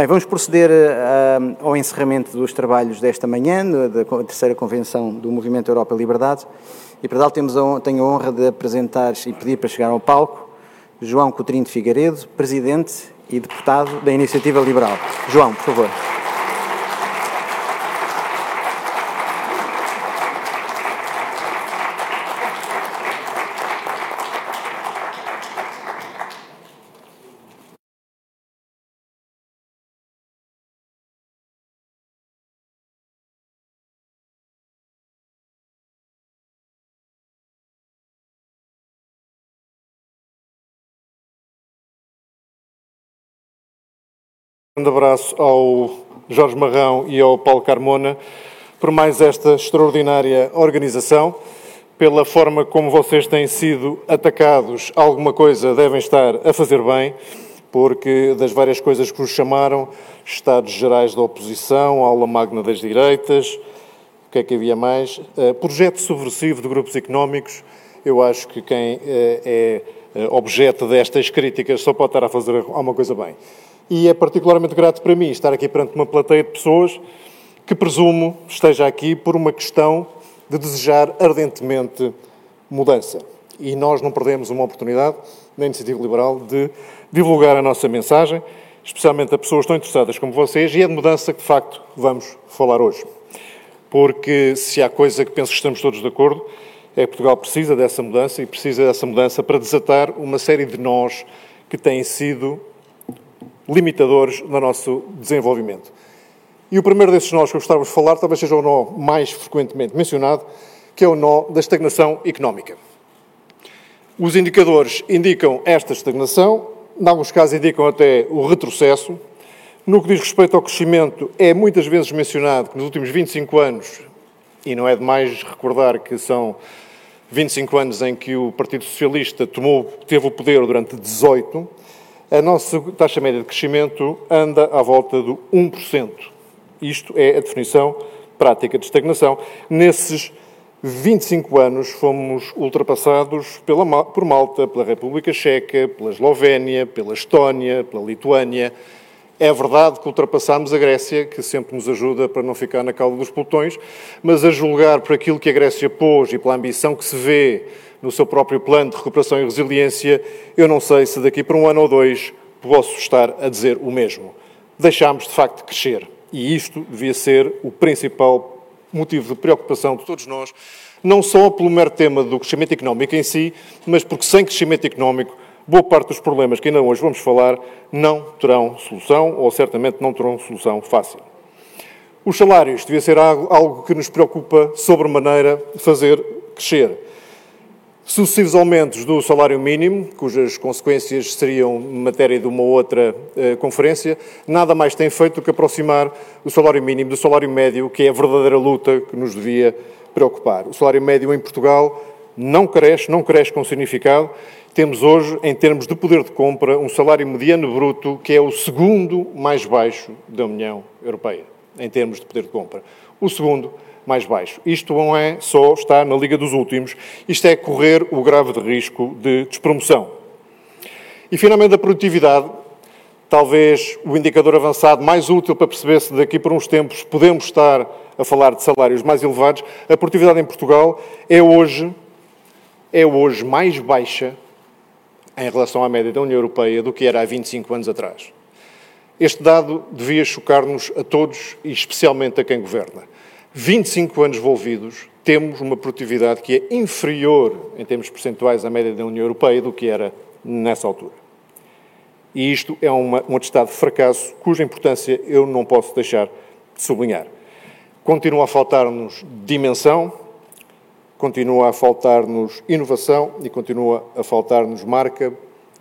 Bem, vamos proceder uh, ao encerramento dos trabalhos desta manhã, da terceira convenção do Movimento Europa Liberdade, e para tal temos a, tenho a honra de apresentar e pedir para chegar ao palco João Coutinho de Figueiredo, Presidente e Deputado da Iniciativa Liberal. João, por favor. Um abraço ao Jorge Marrão e ao Paulo Carmona por mais esta extraordinária organização, pela forma como vocês têm sido atacados. Alguma coisa devem estar a fazer bem, porque das várias coisas que vos chamaram, Estados Gerais da Oposição, Aula Magna das Direitas, o que é que havia mais? Uh, projeto subversivo de grupos económicos. Eu acho que quem uh, é uh, objeto destas críticas só pode estar a fazer alguma coisa bem e é particularmente grato para mim estar aqui perante uma plateia de pessoas que presumo esteja aqui por uma questão de desejar ardentemente mudança. E nós não perdemos uma oportunidade, na Iniciativa Liberal, de divulgar a nossa mensagem, especialmente a pessoas tão interessadas como vocês, e é de mudança que, de facto, vamos falar hoje. Porque se há coisa que penso que estamos todos de acordo, é que Portugal precisa dessa mudança e precisa dessa mudança para desatar uma série de nós que têm sido limitadores no nosso desenvolvimento. E o primeiro desses nós que eu gostava de falar talvez seja o nó mais frequentemente mencionado, que é o nó da estagnação económica. Os indicadores indicam esta estagnação, em alguns casos indicam até o retrocesso. No que diz respeito ao crescimento, é muitas vezes mencionado que nos últimos 25 anos, e não é demais recordar que são 25 anos em que o Partido Socialista tomou, teve o poder durante 18, a nossa taxa média de crescimento anda à volta do 1%. Isto é a definição prática de estagnação. Nesses 25 anos fomos ultrapassados pela, por Malta, pela República Checa, pela Eslovénia, pela Estónia, pela Lituânia. É verdade que ultrapassámos a Grécia, que sempre nos ajuda para não ficar na cauda dos pelotões, mas a julgar por aquilo que a Grécia pôs e pela ambição que se vê no seu próprio plano de recuperação e resiliência, eu não sei se daqui para um ano ou dois posso estar a dizer o mesmo. Deixámos, de facto, de crescer. E isto devia ser o principal motivo de preocupação de todos nós, não só pelo mero tema do crescimento económico em si, mas porque sem crescimento económico, boa parte dos problemas que ainda hoje vamos falar não terão solução, ou certamente não terão solução fácil. Os salários devia ser algo que nos preocupa sobremaneira fazer crescer sucessivos aumentos do salário mínimo, cujas consequências seriam matéria de uma outra uh, conferência, nada mais tem feito do que aproximar o salário mínimo do salário médio, que é a verdadeira luta que nos devia preocupar. O salário médio em Portugal não cresce, não cresce com significado. Temos hoje, em termos de poder de compra, um salário mediano bruto que é o segundo mais baixo da União Europeia, em termos de poder de compra. O segundo mais baixo. Isto não é só estar na Liga dos Últimos, isto é correr o grave de risco de despromoção. E, finalmente, a produtividade, talvez o indicador avançado mais útil para perceber se daqui por uns tempos podemos estar a falar de salários mais elevados, a produtividade em Portugal é hoje, é hoje mais baixa em relação à média da União Europeia do que era há 25 anos atrás. Este dado devia chocar-nos a todos e especialmente a quem governa. 25 anos envolvidos, temos uma produtividade que é inferior, em termos percentuais, à média da União Europeia do que era nessa altura. E isto é uma, um atestado de fracasso cuja importância eu não posso deixar de sublinhar. Continua a faltar-nos dimensão, continua a faltar-nos inovação e continua a faltar-nos marca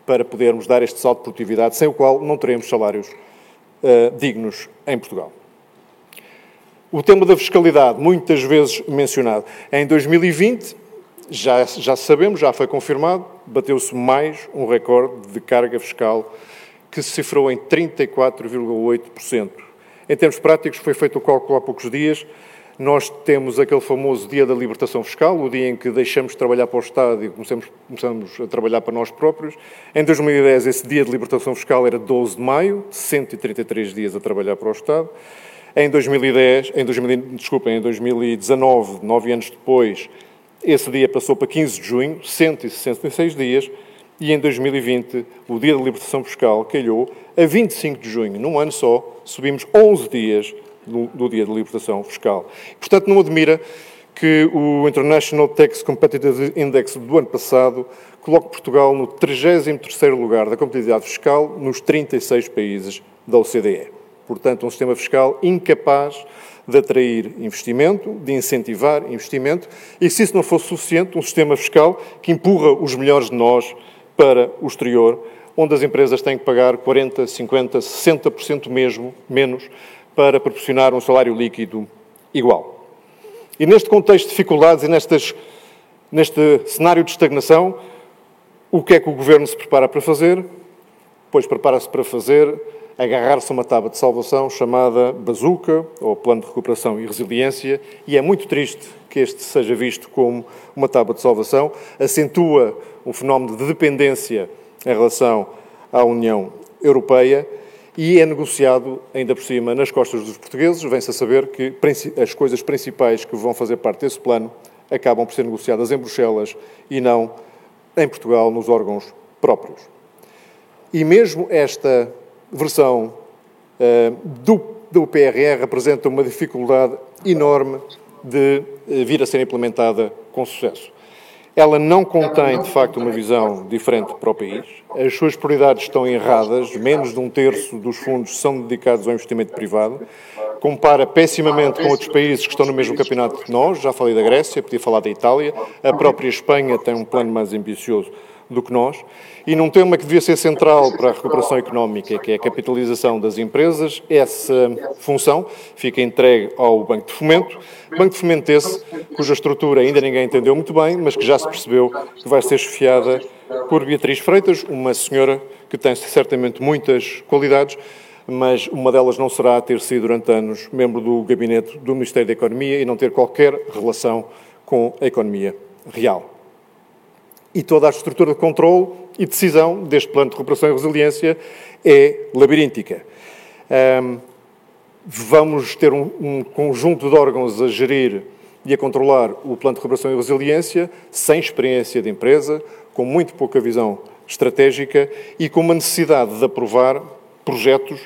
para podermos dar este salto de produtividade, sem o qual não teremos salários uh, dignos em Portugal. O tema da fiscalidade, muitas vezes mencionado. Em 2020, já, já sabemos, já foi confirmado, bateu-se mais um recorde de carga fiscal que se cifrou em 34,8%. Em termos práticos, foi feito o cálculo há poucos dias, nós temos aquele famoso dia da libertação fiscal, o dia em que deixamos de trabalhar para o Estado e começamos, começamos a trabalhar para nós próprios. Em 2010, esse dia de libertação fiscal era 12 de maio, 133 dias a trabalhar para o Estado. Em 2010, em 2000, desculpa, em 2019, nove anos depois, esse dia passou para 15 de junho, 166 dias, e em 2020, o dia da libertação fiscal calhou a 25 de junho, num ano só, subimos 11 dias do, do dia da libertação fiscal. Portanto, não admira que o International Tax Competitive Index do ano passado coloque Portugal no 33º lugar da competitividade fiscal nos 36 países da OCDE. Portanto, um sistema fiscal incapaz de atrair investimento, de incentivar investimento, e se isso não fosse suficiente, um sistema fiscal que empurra os melhores de nós para o exterior, onde as empresas têm que pagar 40, 50, 60% mesmo, menos, para proporcionar um salário líquido igual. E neste contexto de dificuldades e nestas, neste cenário de estagnação, o que é que o Governo se prepara para fazer? Pois prepara-se para fazer agarrar-se a uma tábua de salvação chamada Bazuca, ou Plano de Recuperação e Resiliência, e é muito triste que este seja visto como uma tábua de salvação, acentua um fenómeno de dependência em relação à União Europeia e é negociado, ainda por cima, nas costas dos portugueses. Vem-se a saber que as coisas principais que vão fazer parte desse plano acabam por ser negociadas em Bruxelas e não em Portugal, nos órgãos próprios. E mesmo esta versão uh, do, do PRR apresenta uma dificuldade enorme de uh, vir a ser implementada com sucesso. Ela não contém, de facto, uma visão diferente para o país. As suas prioridades estão erradas. Menos de um terço dos fundos são dedicados ao investimento privado. Compara pessimamente com outros países que estão no mesmo campeonato que nós. Já falei da Grécia, podia falar da Itália. A própria Espanha tem um plano mais ambicioso do que nós, e num tema que devia ser central para a recuperação económica, que é a capitalização das empresas, essa função fica entregue ao Banco de Fomento. Banco de Fomento esse, cuja estrutura ainda ninguém entendeu muito bem, mas que já se percebeu que vai ser chefiada por Beatriz Freitas, uma senhora que tem certamente muitas qualidades, mas uma delas não será ter sido durante anos membro do gabinete do Ministério da Economia e não ter qualquer relação com a economia real e toda a estrutura de controle e decisão deste plano de recuperação e resiliência é labiríntica. Um, vamos ter um, um, conjunto de órgãos a gerir e a controlar o plano de recuperação e resiliência, sem experiência de empresa, com muito pouca visão estratégica e com uma necessidade de aprovar projetos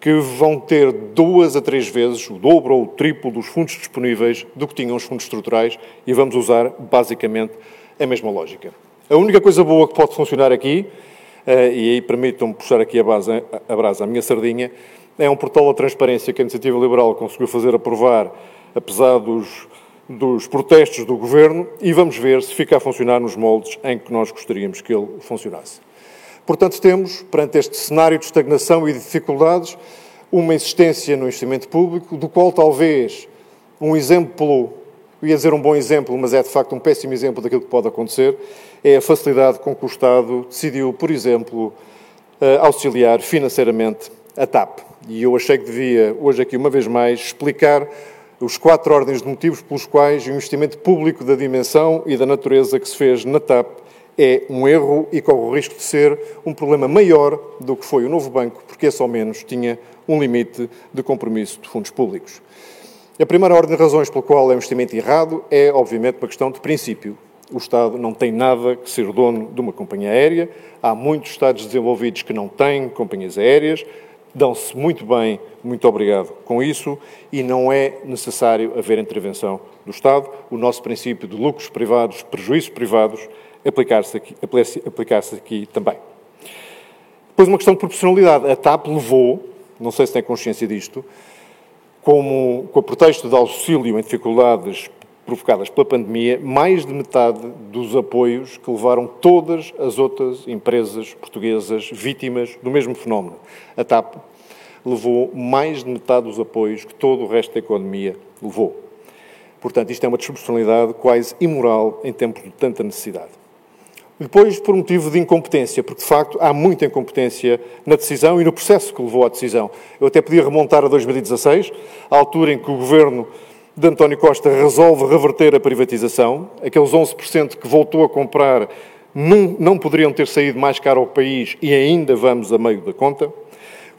que vão ter duas a três vezes o dobro ou o triplo dos fundos disponíveis do que tinham os fundos estruturais e vamos usar basicamente a mesma lógica. A única coisa boa que pode funcionar aqui, eh, e aí permitam-me puxar aqui a, base, a brasa à minha sardinha, é um portal de transparência que a Iniciativa Liberal conseguiu fazer aprovar, apesar dos, dos protestos do Governo, e vamos ver se fica a funcionar nos moldes em que nós gostaríamos que ele funcionasse. Portanto, temos, perante este cenário de estagnação e de dificuldades, uma existência no investimento público, do qual talvez um exemplo eu ia dizer um bom exemplo, mas é de facto um péssimo exemplo daquilo que pode acontecer, é a facilidade com que o Estado decidiu, por exemplo, eh, auxiliar financeiramente a TAP. E eu achei que devia, hoje aqui uma vez mais, explicar os quatro ordens de motivos pelos quais o investimento público da dimensão e da natureza que se fez na TAP é um erro e corre o risco de ser um problema maior do que foi o novo banco, porque esse ao menos tinha um limite de compromisso de fundos públicos. A primeira ordem de razões pela qual é um investimento errado é, obviamente, uma questão de princípio. O Estado não tem nada que ser dono de uma companhia aérea. Há muitos Estados desenvolvidos que não têm companhias aéreas, dão-se muito bem, muito obrigado com isso, e não é necessário haver intervenção do Estado. O nosso princípio de lucros privados, prejuízos privados, aplicar-se aqui, aplicar aqui também. Depois, uma questão de proporcionalidade. A TAP levou, não sei se tem consciência disto, como, com o pretexto de auxílio em dificuldades provocadas pela pandemia, mais de metade dos apoios que levaram todas as outras empresas portuguesas vítimas do mesmo fenómeno. A TAP levou mais de metade dos apoios que todo o resto da economia levou. Portanto, isto é uma desproporcionalidade quase imoral em tempos de tanta necessidade. Depois, por motivo de incompetência, porque de facto há muita incompetência na decisão e no processo que levou à decisão. Eu até podia remontar a 2016, à altura em que o Governo de António Costa resolve reverter a privatização, aqueles 11% que voltou a comprar não, não poderiam ter saído mais caro ao país e ainda vamos a meio da conta.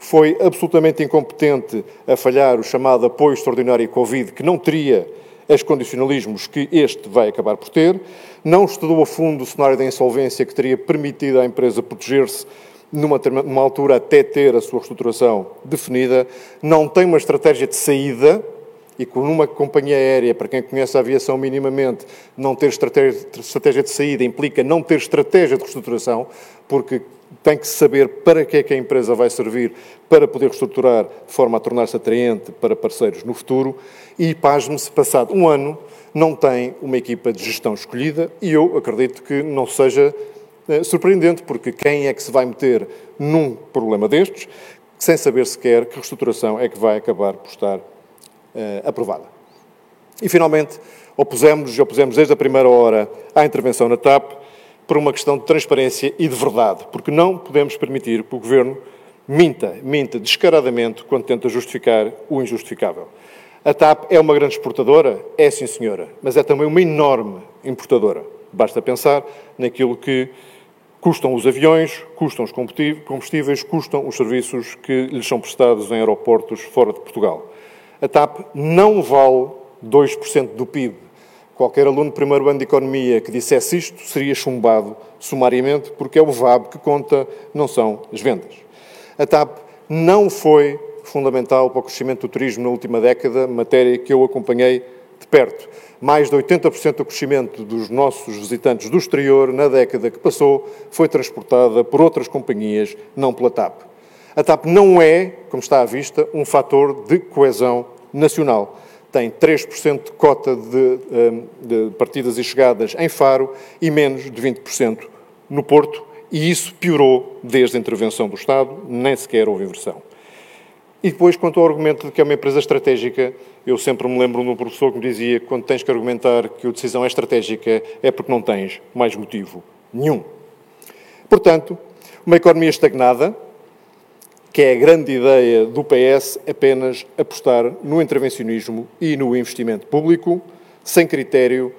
Foi absolutamente incompetente a falhar o chamado apoio extraordinário Covid, que não teria as condicionalismos que este vai acabar por ter, não estudou a fundo o cenário da insolvência que teria permitido à empresa proteger-se numa, numa altura até ter a sua reestruturação definida, não tem uma estratégia de saída, e com uma companhia aérea, para quem conhece a aviação minimamente, não ter estratégia de saída implica não ter estratégia de reestruturação, porque tem que saber para que é que a empresa vai servir para poder reestruturar de forma a tornar-se atraente para parceiros no futuro. E, pasme-se, passado um ano, não tem uma equipa de gestão escolhida e eu acredito que não seja eh, surpreendente, porque quem é que se vai meter num problema destes, sem saber sequer que reestruturação é que vai acabar por estar eh, aprovada. E, finalmente, opusemos, opusemos desde a primeira hora à intervenção na TAP por uma questão de transparência e de verdade, porque não podemos permitir que o Governo minta, minta descaradamente quando tenta justificar o injustificável. A TAP é uma grande exportadora? É, sim, senhora, mas é também uma enorme importadora. Basta pensar naquilo que custam os aviões, custam os combustíveis, custam os serviços que lhes são prestados em aeroportos fora de Portugal. A TAP não vale 2% do PIB. Qualquer aluno de primeiro ano de Economia que dissesse isto seria chumbado sumariamente, porque é o VAB que conta, não são as vendas. A TAP não foi fundamental para o crescimento do turismo na última década, matéria que eu acompanhei de perto. Mais de 80% do crescimento dos nossos visitantes do exterior na década que passou foi transportada por outras companhias, não pela TAP. A TAP não é, como está à vista, um fator de coesão nacional. Tem 3% de cota de, hum, de partidas e chegadas em Faro e menos de 20% no Porto, e isso piorou desde a intervenção do Estado, nem sequer houve inversão. E depois, quanto ao argumento de que é uma empresa estratégica, eu sempre me lembro de um professor que me dizia que quando tens que argumentar que a decisão é estratégica é porque não tens mais motivo nenhum. Portanto, uma economia estagnada, que é a grande ideia do PS, apenas apostar no intervencionismo e no investimento público, sem critério,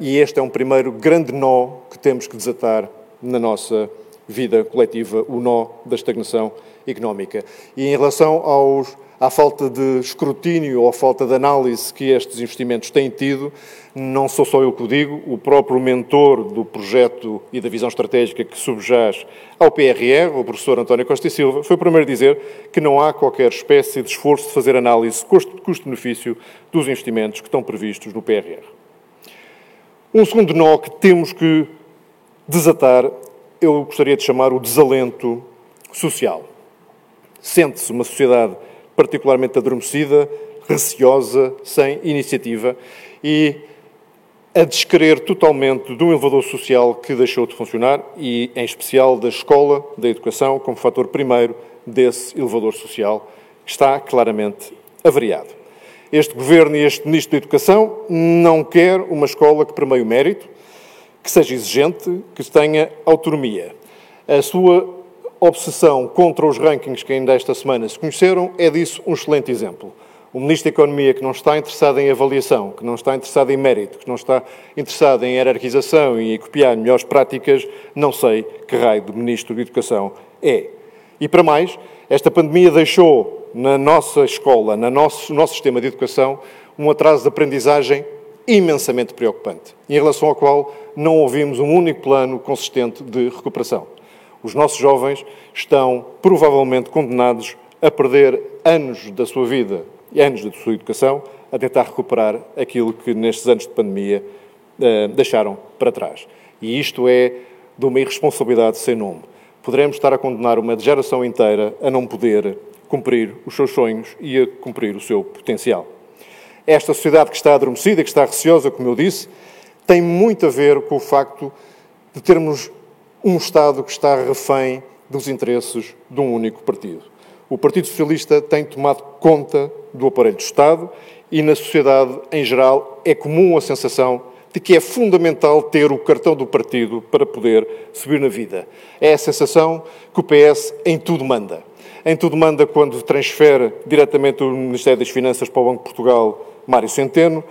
e este é um primeiro grande nó que temos que desatar na nossa vida coletiva, o nó da estagnação económica. E em relação aos, à falta de escrutínio ou à falta de análise que estes investimentos têm tido, não sou só eu que o digo, o próprio mentor do projeto e da visão estratégica que subjaz ao PRR, o professor António Costa e Silva, foi o primeiro a dizer que não há qualquer espécie de esforço de fazer análise custo-benefício dos investimentos que estão previstos no PRR. Um segundo nó que temos que desatar, eu gostaria de chamar o desalento social. Sente-se uma sociedade particularmente adormecida, receosa, sem iniciativa e a descrever totalmente um elevador social que deixou de funcionar e, em especial, da escola, da educação, como fator primeiro desse elevador social, que está claramente avariado. Este Governo e este Ministro da Educação não quer uma escola que permeie o mérito, que seja exigente, que tenha autonomia. A sua obsessão contra os rankings que ainda esta semana se conheceram é disso um excelente exemplo. O Ministro da Economia que não está interessado em avaliação, que não está interessado em mérito, que não está interessado em hierarquização e em copiar melhores práticas, não sei que raio de Ministro da Educação é. E para mais, esta pandemia deixou na nossa escola, no nosso, no nosso sistema de educação, um atraso de aprendizagem imensamente preocupante, em relação ao qual não ouvimos um único plano consistente de recuperação os nossos jovens estão provavelmente condenados a perder anos da sua vida e anos da sua educação a tentar recuperar aquilo que nestes anos de pandemia eh, deixaram para trás. E isto é de uma irresponsabilidade sem nome. Poderemos estar a condenar uma geração inteira a não poder cumprir os seus sonhos e a cumprir o seu potencial. Esta sociedade que está adormecida, que está receosa, como eu disse, tem muito a ver com o facto de termos um Estado que está refém dos interesses de um único partido. O Partido Socialista tem tomado conta do aparelho do Estado e na sociedade em geral é comum a sensação de que é fundamental ter o cartão do partido para poder subir na vida. É a sensação que o PS em tudo manda. Em tudo manda quando transfere diretamente o Ministério das Finanças para o Banco de Portugal Mário Centeno,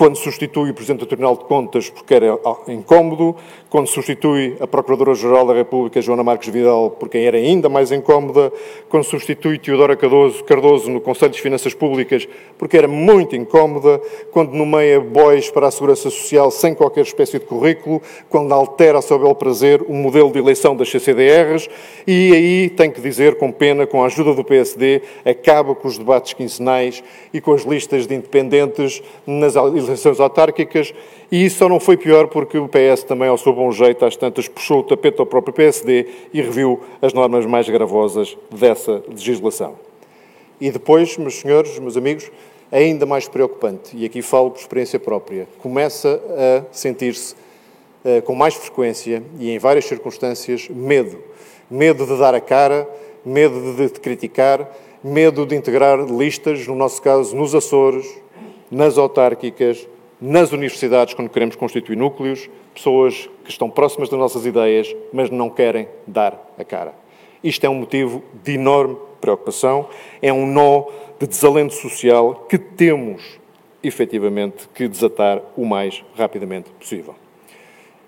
quando substitui o Presidente do Tribunal de Contas porque era incómodo, quando substitui a Procuradora-Geral da República, Joana Marques Vidal, porque era ainda mais incómoda, quando substitui Teodora Cardoso, Cardoso no Conselho de Finanças Públicas, porque era muito incómoda, quando nomeia bois para a Segurança Social sem qualquer espécie de currículo, quando altera a seu bel prazer o modelo de eleição das CCDRs, e aí, tem que dizer, com pena, com a ajuda do PSD, acaba com os debates quinzenais e com as listas de independentes nas eleições eleições autárquicas, e isso só não foi pior porque o PS também, ao seu bom jeito, às tantas, puxou o tapete ao próprio PSD e reviu as normas mais gravosas dessa legislação. E depois, meus senhores, meus amigos, ainda mais preocupante, e aqui falo por experiência própria, começa a sentir-se uh, com mais frequência e em várias circunstâncias medo. Medo de dar a cara, medo de, de criticar, medo de integrar listas, no nosso caso, nos Açores, nas autárquicas, nas universidades, quando queremos constituir núcleos, pessoas que estão próximas das nossas ideias, mas não querem dar a cara. Isto é um motivo de enorme preocupação, é um nó de desalento social que temos, efetivamente, que desatar o mais rapidamente possível.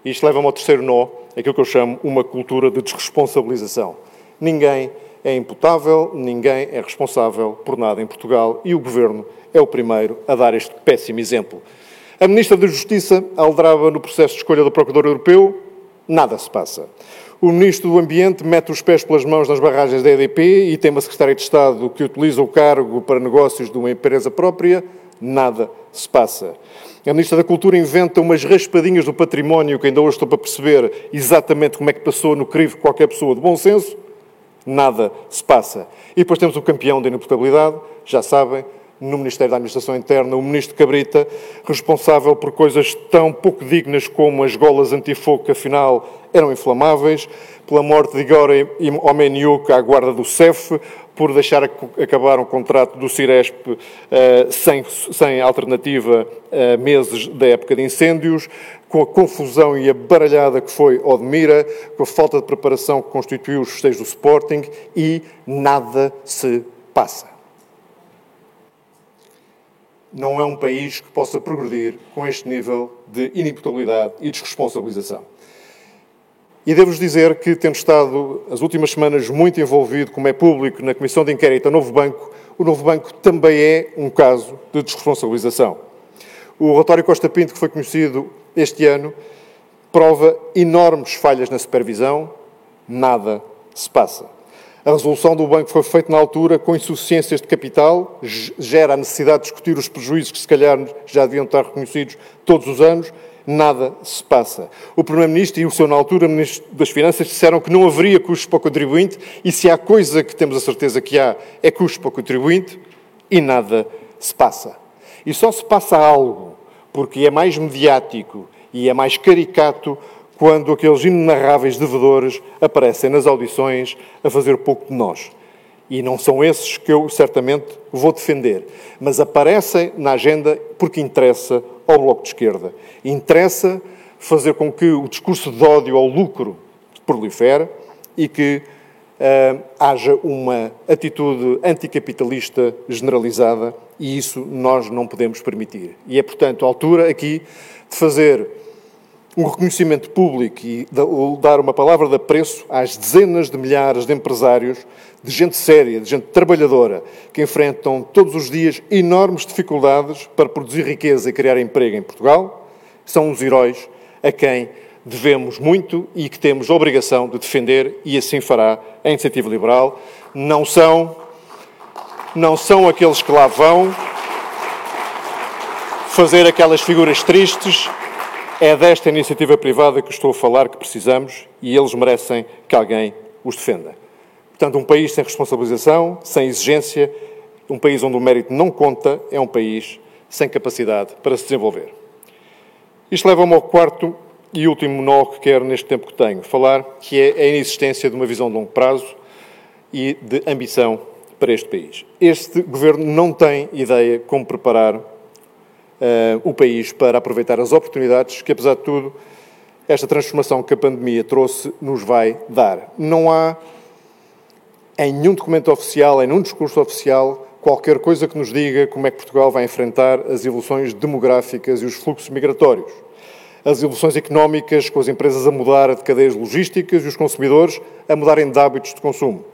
Isto leva-me ao terceiro nó, aquilo que eu chamo uma cultura de desresponsabilização. Ninguém é imputável, ninguém é responsável por nada em Portugal e o Governo é o primeiro a dar este péssimo exemplo. A Ministra da Justiça aldrava no processo de escolha do Procurador Europeu, nada se passa. O Ministro do Ambiente mete os pés pelas mãos nas barragens da EDP e tem uma Secretária de Estado que utiliza o cargo para negócios de uma empresa própria, nada se passa. A Ministra da Cultura inventa umas raspadinhas do património que ainda hoje estou para perceber exatamente como é que passou no crivo qualquer pessoa de bom senso, nada se passa. E depois temos o campeão da inimputabilidade, já sabem, no Ministério da Administração Interna, o Ministro Cabrita, responsável por coisas tão pouco dignas como as golas antifogo, que afinal eram inflamáveis, pela morte de Igor Omeniuk à guarda do CEF, por deixar acabar um contrato do Ciresp uh, sem, sem alternativa uh, meses da época de incêndios, com a confusão e a baralhada que foi Odmira, com a falta de preparação que constituiu os festejos do Sporting e nada se passa não é um país que possa progredir com este nível de inimputabilidade e desresponsabilização. E devo-vos dizer que, tendo estado as últimas semanas muito envolvido, como é público, na Comissão de Inquérito ao Novo Banco, o Novo Banco também é um caso de desresponsabilização. O relatório Costa Pinto, que foi conhecido este ano, prova enormes falhas na supervisão, nada se passa. A resolução do banco foi feita na altura com insuficiências de capital, gera a necessidade de discutir os prejuízos que se calhar já deviam estar reconhecidos todos os anos, nada se passa. O Primeiro-Ministro e o seu, na altura, Ministro das Finanças, disseram que não haveria custos para o contribuinte e se há coisa que temos a certeza que há, é custos para o contribuinte e nada se passa. E só se passa algo porque é mais mediático e é mais caricato quando aqueles inenarráveis devedores aparecem nas audições a fazer pouco de nós. E não são esses que eu certamente vou defender, mas aparecem na agenda porque interessa ao Bloco de Esquerda. Interessa fazer com que o discurso de ódio ao lucro prolifere e que uh, haja uma atitude anticapitalista generalizada e isso nós não podemos permitir. E é, portanto, a altura aqui de fazer um reconhecimento público e dar uma palavra de apreço às dezenas de milhares de empresários, de gente séria, de gente trabalhadora, que enfrentam todos os dias enormes dificuldades para produzir riqueza e criar emprego em Portugal. São os heróis a quem devemos muito e que temos a obrigação de defender, e assim fará a Iniciativa Liberal. Não são, não são aqueles que lá vão fazer aquelas figuras tristes é desta iniciativa privada que estou a falar que precisamos e eles merecem que alguém os defenda. Portanto, um país sem responsabilização, sem exigência, um país onde o mérito não conta, é um país sem capacidade para se desenvolver. Isto leva-me ao quarto e último nó que quero neste tempo que tenho falar, que é a inexistência de uma visão de longo prazo e de ambição para este país. Este governo não tem ideia como preparar o país para aproveitar as oportunidades que, apesar de tudo, esta transformação que a pandemia trouxe nos vai dar. Não há em nenhum documento oficial, em nenhum discurso oficial, qualquer coisa que nos diga como é que Portugal vai enfrentar as evoluções demográficas e os fluxos migratórios. As evoluções económicas, com as empresas a mudar de cadeias logísticas e os consumidores a mudarem de hábitos de consumo.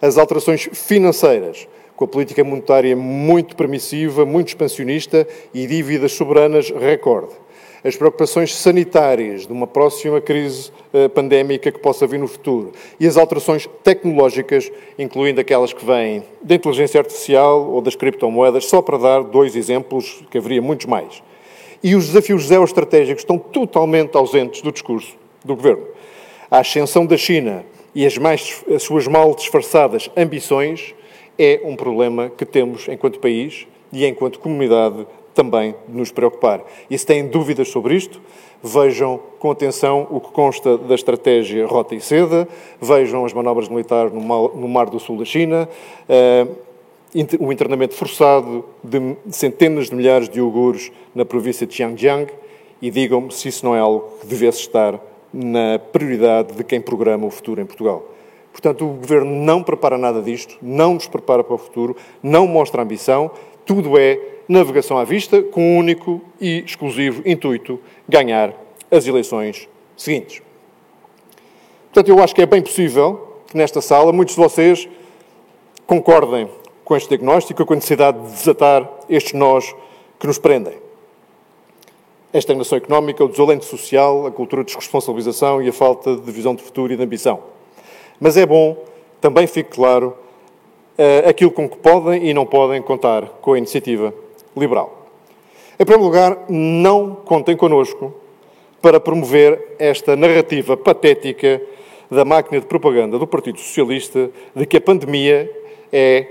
As alterações financeiras, com a política monetária muito permissiva, muito expansionista e dívidas soberanas recorde as preocupações sanitárias de uma próxima crise uh, pandémica que possa vir no futuro e as alterações tecnológicas, incluindo aquelas que vêm da inteligência artificial ou das criptomoedas, só para dar dois exemplos, que haveria muitos mais. E os desafios geoestratégicos estão totalmente ausentes do discurso do Governo. A ascensão da China e as, mais, as suas mal disfarçadas ambições é um problema que temos enquanto país e enquanto comunidade também nos preocupar. E se têm dúvidas sobre isto, vejam com atenção o que consta da estratégia Rota e Seda, vejam as manobras militares no Mar do Sul da China, eh, o internamento forçado de centenas de milhares de uigures na província de Xinjiang e digam-me se isso não é algo que devesse estar na prioridade de quem programa o futuro em Portugal. Portanto, o Governo não prepara nada disto, não nos prepara para o futuro, não mostra ambição, tudo é navegação à vista, com um único e exclusivo intuito: ganhar as eleições seguintes. Portanto, eu acho que é bem possível que nesta sala muitos de vocês concordem com este diagnóstico, com a necessidade de desatar estes nós que nos prendem. A estagnação económica, o desolente social, a cultura de desresponsabilização e a falta de visão de futuro e de ambição. Mas é bom também fique claro uh, aquilo com que podem e não podem contar com a iniciativa liberal. Em primeiro lugar, não contem connosco para promover esta narrativa patética da máquina de propaganda do Partido Socialista de que a pandemia é,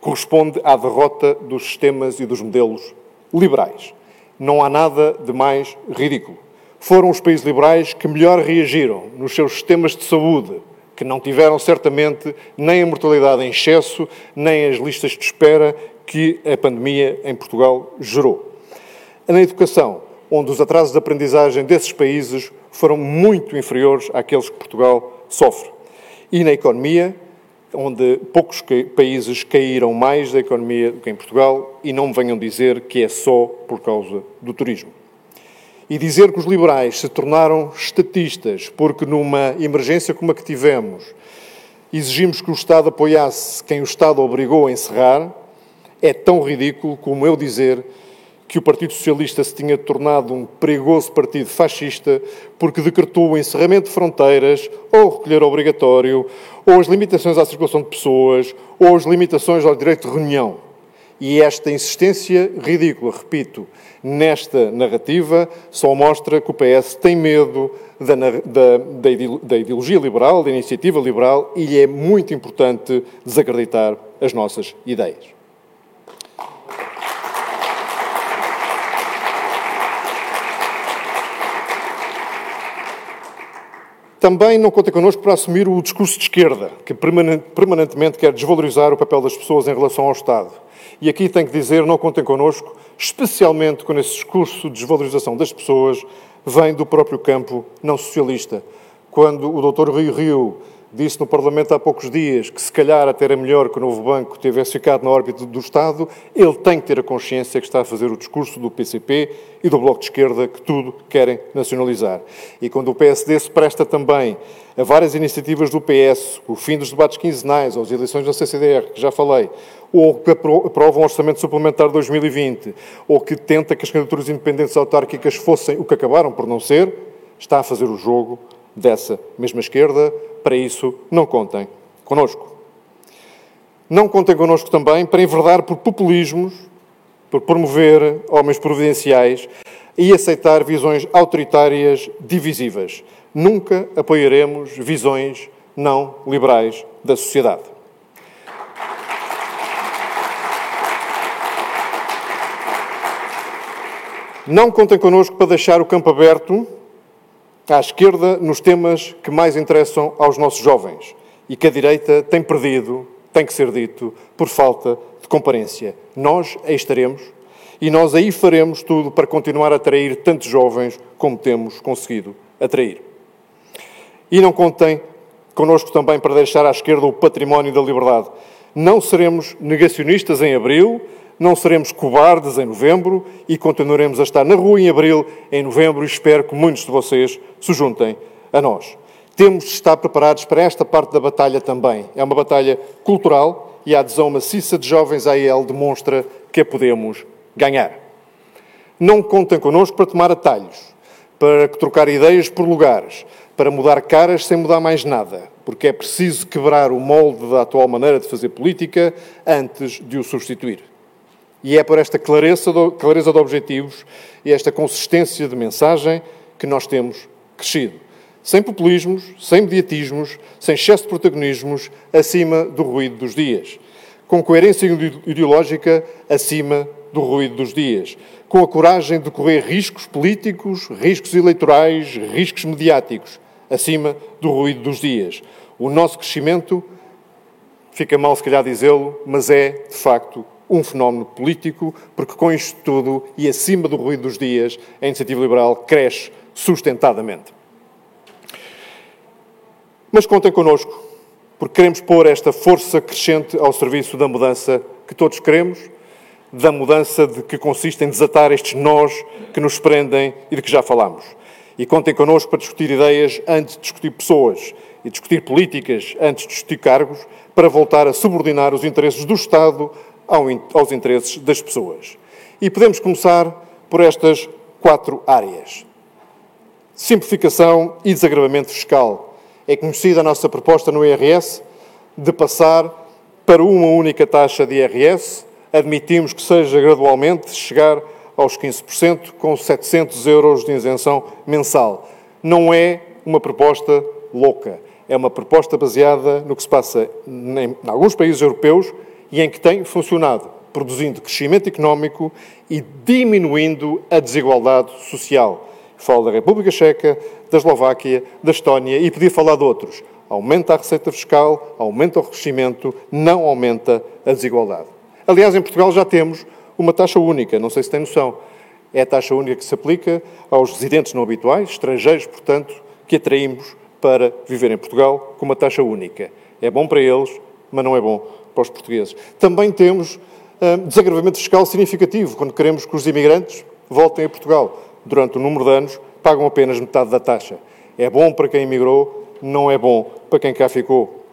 corresponde à derrota dos sistemas e dos modelos liberais. Não há nada de mais ridículo. Foram os países liberais que melhor reagiram nos seus sistemas de saúde, que não tiveram certamente nem a mortalidade em excesso, nem as listas de espera que a pandemia em Portugal gerou. Na educação, onde os atrasos de aprendizagem desses países foram muito inferiores àqueles que Portugal sofre. E na economia, onde poucos países caíram mais da economia do que em Portugal, e não me venham dizer que é só por causa do turismo. E dizer que os liberais se tornaram estatistas porque numa emergência como a que tivemos, exigimos que o Estado apoiasse quem o Estado obrigou a encerrar, é tão ridículo como eu dizer que o Partido Socialista se tinha tornado um perigoso partido fascista porque decretou o encerramento de fronteiras, ou o recolher obrigatório, ou as limitações à circulação de pessoas, ou as limitações ao direito de reunião. E esta insistência ridícula, repito, nesta narrativa, só mostra que o PS tem medo da, da, da ideologia liberal, da iniciativa liberal, e é muito importante desacreditar as nossas ideias. Também não conta connosco para assumir o discurso de esquerda, que permanentemente quer desvalorizar o papel das pessoas em relação ao Estado. E aqui tenho que dizer, não contem connosco, especialmente quando esse discurso de desvalorização das pessoas vem do próprio campo não socialista. Quando o Dr. Rio Rio disse no Parlamento há poucos dias que se calhar até era melhor que o novo banco tivesse ficado na órbita do Estado, ele tem que ter a consciência que está a fazer o discurso do PCP e do Bloco de Esquerda que tudo querem nacionalizar. E quando o PSD se presta também a várias iniciativas do PS, o fim dos debates quinzenais, ou as eleições da CCDR, que já falei, ou que aprova um orçamento suplementar de 2020, ou que tenta que as candidaturas independentes autárquicas fossem o que acabaram por não ser, está a fazer o jogo dessa mesma esquerda. Para isso, não contem connosco. Não contem connosco também para enverdar por populismos, por promover homens providenciais e aceitar visões autoritárias divisivas. Nunca apoiaremos visões não liberais da sociedade. Não contem connosco para deixar o campo aberto à esquerda nos temas que mais interessam aos nossos jovens e que a direita tem perdido, tem que ser dito, por falta de comparência. Nós aí estaremos e nós aí faremos tudo para continuar a atrair tantos jovens como temos conseguido atrair. E não contem connosco também para deixar à esquerda o património da liberdade, Não seremos negacionistas em abril, não seremos cobardes em novembro e continuaremos a estar na rua em abril, em novembro e espero que muitos de vocês se juntem a nós. Temos de estar preparados para esta parte da batalha também. É uma batalha cultural e a adesão maciça de jovens à IEL demonstra que a podemos ganhar. Não contem connosco para tomar atalhos, para trocar ideias por lugares, para mudar caras sem mudar mais nada, porque é preciso quebrar o molde da atual maneira de fazer política antes de o substituir. E é por esta clareza de, clareza de objetivos e esta consistência de mensagem que nós temos crescido. Sem populismos, sem mediatismos, sem excesso de protagonismos, acima do ruído dos dias. Com coerência ideológica, acima do ruído dos dias. Com a coragem de correr riscos políticos, riscos eleitorais, riscos mediáticos, acima do ruído dos dias. O nosso crescimento, fica mal se calhar dizê-lo, mas é, de facto, um fenómeno político, porque com isto tudo e acima do ruído dos dias, a iniciativa liberal cresce sustentadamente. Mas contem connosco, porque queremos pôr esta força crescente ao serviço da mudança que todos queremos, da mudança de que consiste em desatar estes nós que nos prendem e de que já falámos. E contem connosco para discutir ideias antes de discutir pessoas e discutir políticas antes de discutir cargos, para voltar a subordinar os interesses do Estado aos interesses das pessoas. E podemos começar por estas quatro áreas. Simplificação e desagravamento fiscal. É conhecida a nossa proposta no IRS de passar para uma única taxa de IRS. Admitimos que seja gradualmente chegar aos 15%, com 700 euros de isenção mensal. Não é uma proposta louca. É uma proposta baseada no que se passa em, em alguns países europeus e em que tem funcionado, produzindo crescimento económico e diminuindo a desigualdade social. Falo da República Checa, da Eslováquia, da Estónia e podia falar de outros. Aumenta a receita fiscal, aumenta o crescimento, não aumenta a desigualdade. Aliás, em Portugal já temos uma taxa única, não sei se tem noção. É a taxa única que se aplica aos residentes não habituais, estrangeiros, portanto, que atraímos para viver em Portugal com uma taxa única. É bom para eles, mas não é bom para os portugueses. Também temos um, desagravamento fiscal significativo, quando queremos que os imigrantes voltem a Portugal. Durante um número de anos, pagam apenas metade da taxa. É bom para quem emigrou, não é bom para quem cá ficou.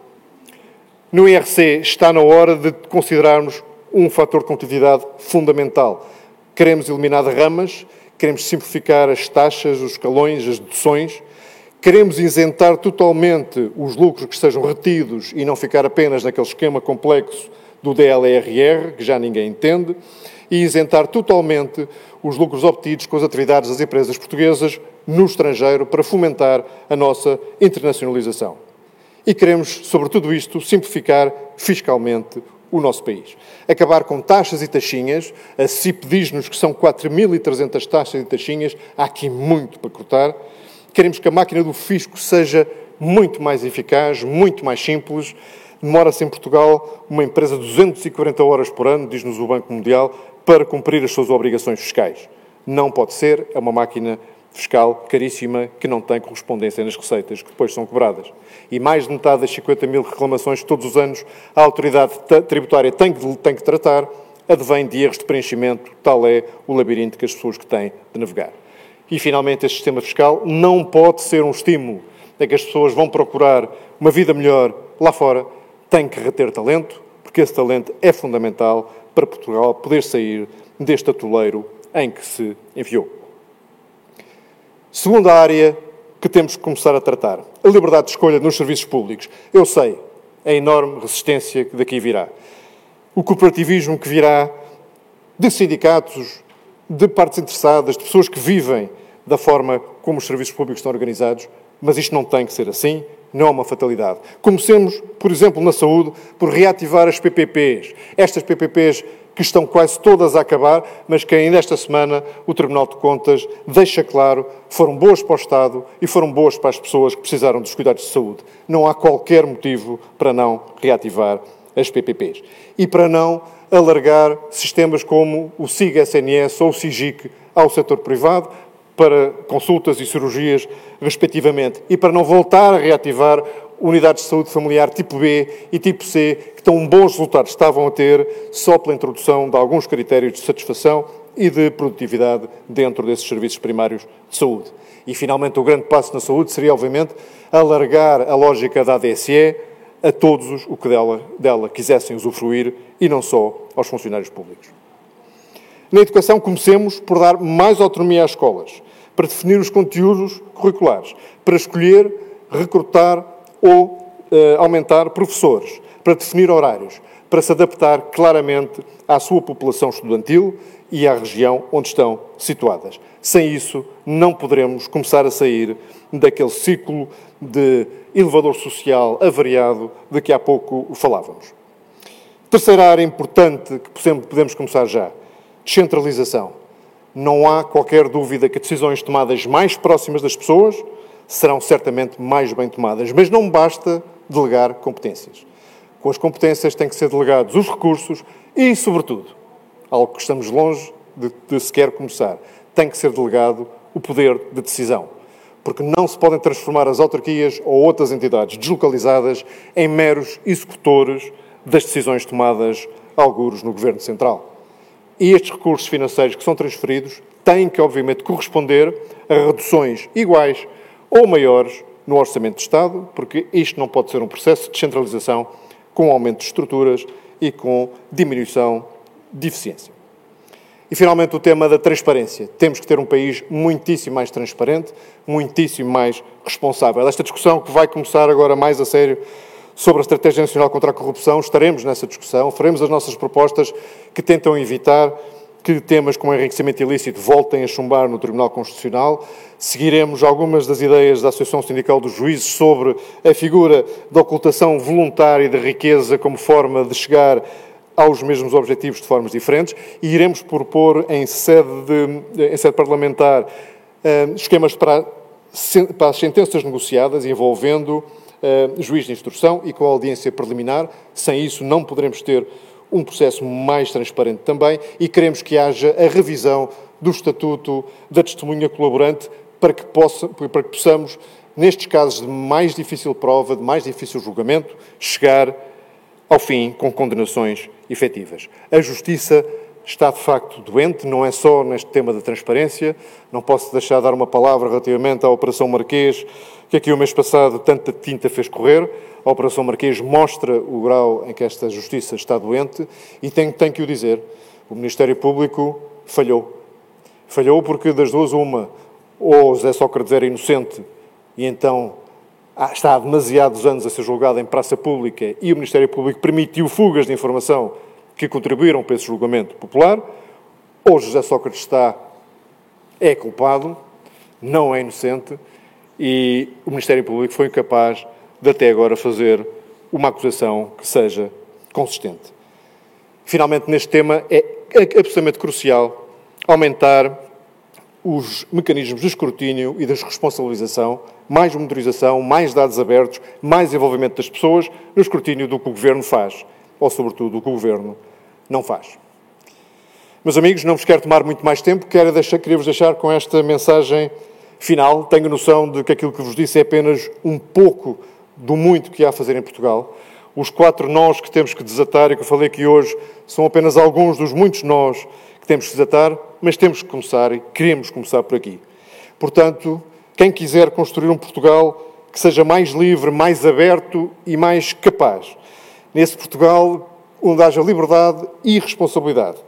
No IRC está na hora de considerarmos um fator de competitividade fundamental. Queremos eliminar derramas, queremos simplificar as taxas, os escalões, as deduções, Queremos isentar totalmente os lucros que sejam retidos e não ficar apenas naquele esquema complexo do DLRR, que já ninguém entende, e isentar totalmente os lucros obtidos com as atividades das empresas portuguesas no estrangeiro para fomentar a nossa internacionalização. E queremos, sobre tudo isto, simplificar fiscalmente o nosso país. Acabar com taxas e taxinhas. A CIP diz-nos que são 4.300 taxas e taxinhas. Há aqui muito para cortar Queremos que a máquina do fisco seja muito mais eficaz, muito mais simples. Demora-se em Portugal uma empresa 240 horas por ano, diz-nos o Banco Mundial, para cumprir as suas obrigações fiscais. Não pode ser, é uma máquina fiscal caríssima que não tem correspondência nas receitas, que depois são cobradas. E mais de metade das 50 mil reclamações que todos os anos a autoridade tributária tem que, tem que tratar advém de erros de preenchimento, tal é o labirinto que as pessoas que têm de navegar. E, finalmente, este sistema fiscal não pode ser um estímulo a que as pessoas vão procurar uma vida melhor lá fora. Tem que reter talento, porque esse talento é fundamental para Portugal poder sair deste atoleiro em que se enfiou. Segunda área que temos que começar a tratar, a liberdade de escolha nos serviços públicos. Eu sei a enorme resistência que daqui virá. O cooperativismo que virá de sindicatos, de partes interessadas, de pessoas que vivem da forma como os serviços públicos estão organizados, mas isto não tem que ser assim, não é uma fatalidade. Comecemos, por exemplo, na saúde, por reativar as PPPs. Estas PPPs que estão quase todas a acabar, mas que ainda esta semana o Tribunal de Contas deixa claro foram boas para o Estado e foram boas para as pessoas que precisaram dos cuidados de saúde. Não há qualquer motivo para não reativar as PPPs. E para não alargar sistemas como o SIG-SNS ou o SIGIC ao setor privado, para consultas e cirurgias, respectivamente, e para não voltar a reativar unidades de saúde familiar tipo B e tipo C, que tão bons resultados estavam a ter só pela introdução de alguns critérios de satisfação e de produtividade dentro desses serviços primários de saúde. E, finalmente, o grande passo na saúde seria, obviamente, alargar a lógica da ADSE a todos os que dela, dela quisessem usufruir e não só aos funcionários públicos. Na educação, comecemos por dar mais autonomia às escolas, para definir os conteúdos curriculares, para escolher, recrutar ou eh, aumentar professores, para definir horários, para se adaptar claramente à sua população estudantil e à região onde estão situadas. Sem isso, não poderemos começar a sair daquele ciclo de elevador social avariado de que há pouco falávamos. Terceira área importante que podemos começar já: descentralização. Não há qualquer dúvida que decisões tomadas mais próximas das pessoas serão certamente mais bem tomadas, mas não basta delegar competências. Com as competências têm que ser delegados os recursos e, sobretudo, algo que estamos longe de, de sequer começar, tem que ser delegado o poder de decisão. Porque não se podem transformar as autarquias ou outras entidades deslocalizadas em meros executores das decisões tomadas alguros no Governo Central. E estes recursos financeiros que são transferidos têm que, obviamente, corresponder a reduções iguais ou maiores no Orçamento de Estado, porque isto não pode ser um processo de descentralização com aumento de estruturas e com diminuição de eficiência. E, finalmente, o tema da transparência. Temos que ter um país muitíssimo mais transparente, muitíssimo mais responsável. Esta discussão que vai começar agora mais a sério sobre a Estratégia Nacional contra a Corrupção, estaremos nessa discussão, faremos as nossas propostas que tentam evitar que temas como enriquecimento ilícito voltem a chumbar no Tribunal Constitucional. Seguiremos algumas das ideias da Associação Sindical dos Juízes sobre a figura da ocultação voluntária da riqueza como forma de chegar aos mesmos objetivos de formas diferentes e iremos propor em sede, de, em sede parlamentar eh, esquemas para, para as sentenças negociadas envolvendo uh, juiz de instrução e com a audiência preliminar. Sem isso não poderemos ter um processo mais transparente também e queremos que haja a revisão do Estatuto da Testemunha Colaborante para que, possa, para que possamos, nestes casos de mais difícil prova, de mais difícil julgamento, chegar ao fim com condenações efetivas. A Justiça está de facto doente, não é só neste tema da transparência. Não posso deixar de dar uma palavra relativamente à Operação Marquês, que aqui o mês passado tanta tinta fez correr. A Operação Marquês mostra o grau em que esta Justiça está doente e tenho, tenho que o dizer. O Ministério Público falhou. Falhou porque das duas uma, ou José Sócrates era inocente e então está há demasiados anos a ser julgado em praça pública e o Ministério Público permitiu fugas de informação que contribuíram para esse julgamento popular, ou José Sócrates está, é culpado, não é inocente, e o Ministério Público foi incapaz de até agora fazer uma acusação que seja consistente. Finalmente, neste tema, é absolutamente crucial aumentar os mecanismos de escrutínio e de responsabilização, mais monitorização, mais dados abertos, mais envolvimento das pessoas no escrutínio do que o Governo faz, ou, sobretudo, do que o Governo não faz. Meus amigos, não vos quero tomar muito mais tempo, quero deixar, queria-vos deixar com esta mensagem final. Tenho noção de que aquilo que vos disse é apenas um pouco do muito que há a fazer em Portugal. Os quatro nós que temos que desatar e que eu falei aqui hoje são apenas alguns dos muitos nós que temos que desatar, mas temos que começar e queremos começar por aqui. Portanto, quem quiser construir um Portugal que seja mais livre, mais aberto e mais capaz. Nesse Portugal onde haja liberdade e responsabilidade.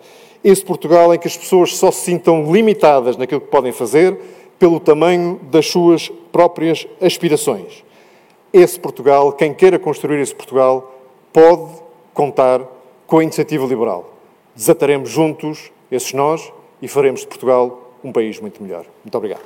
Esse Portugal em que as pessoas só se sintam limitadas naquilo que podem fazer pelo tamanho das suas próprias aspirações. Esse Portugal, quem queira construir esse Portugal, pode contar com a iniciativa liberal. Desataremos juntos esses nós e faremos de Portugal um país muito melhor. Muito obrigado.